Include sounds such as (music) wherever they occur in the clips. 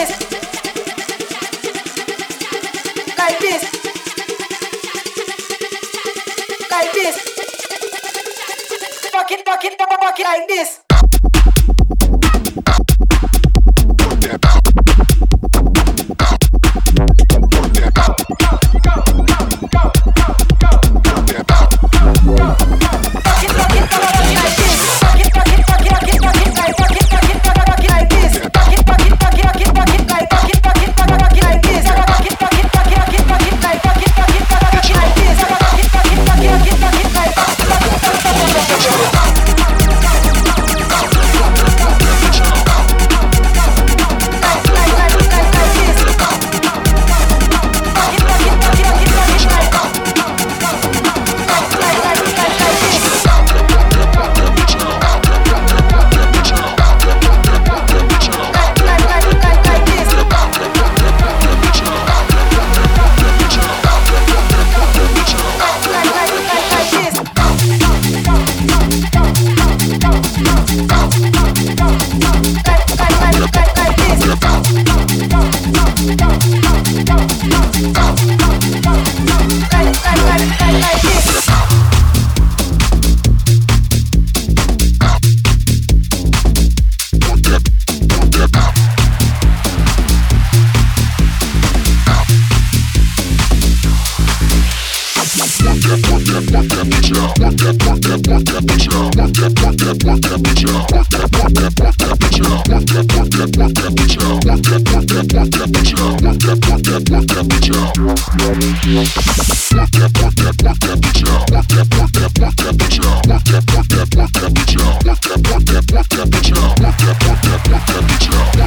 this, like this, like this, fuck it, fuck it, fuck it, like this. that, work that, work that bitch out. Work that, work that, work that bitch out. Work that, work that, work that bitch out.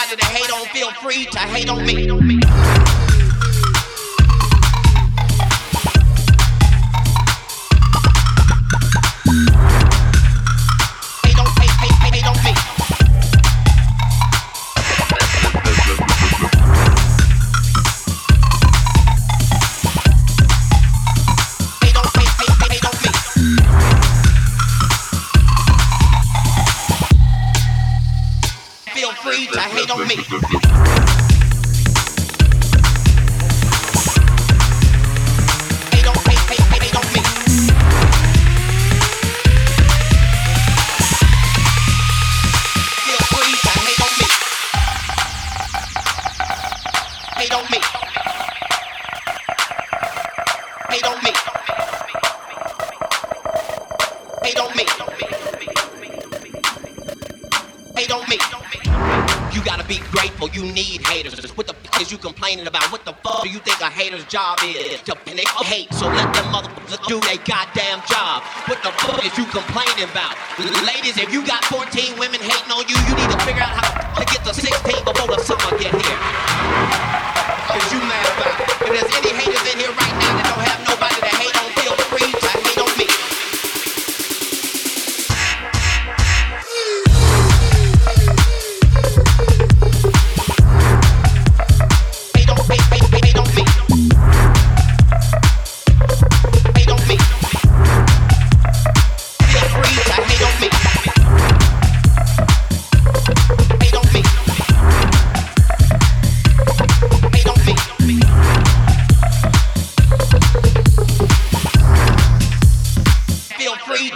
anybody that hate on, feel free to hate on me.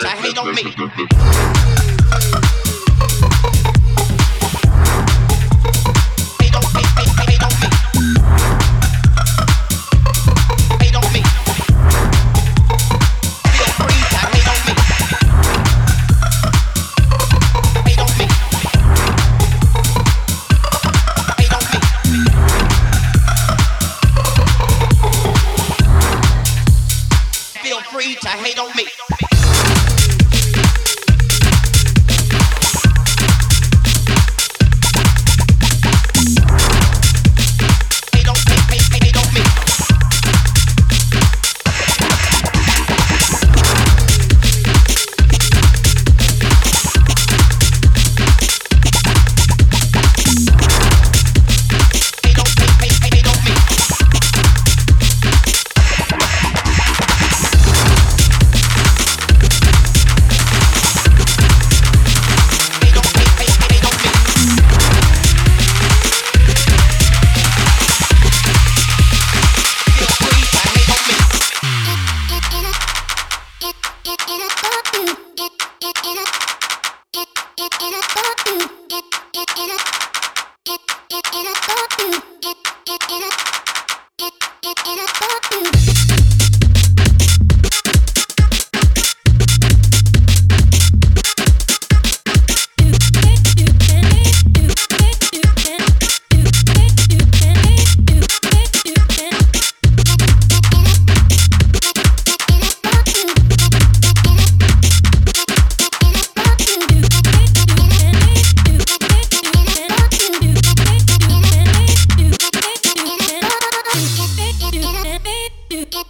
I hate on me. (laughs)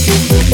Thank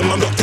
am I?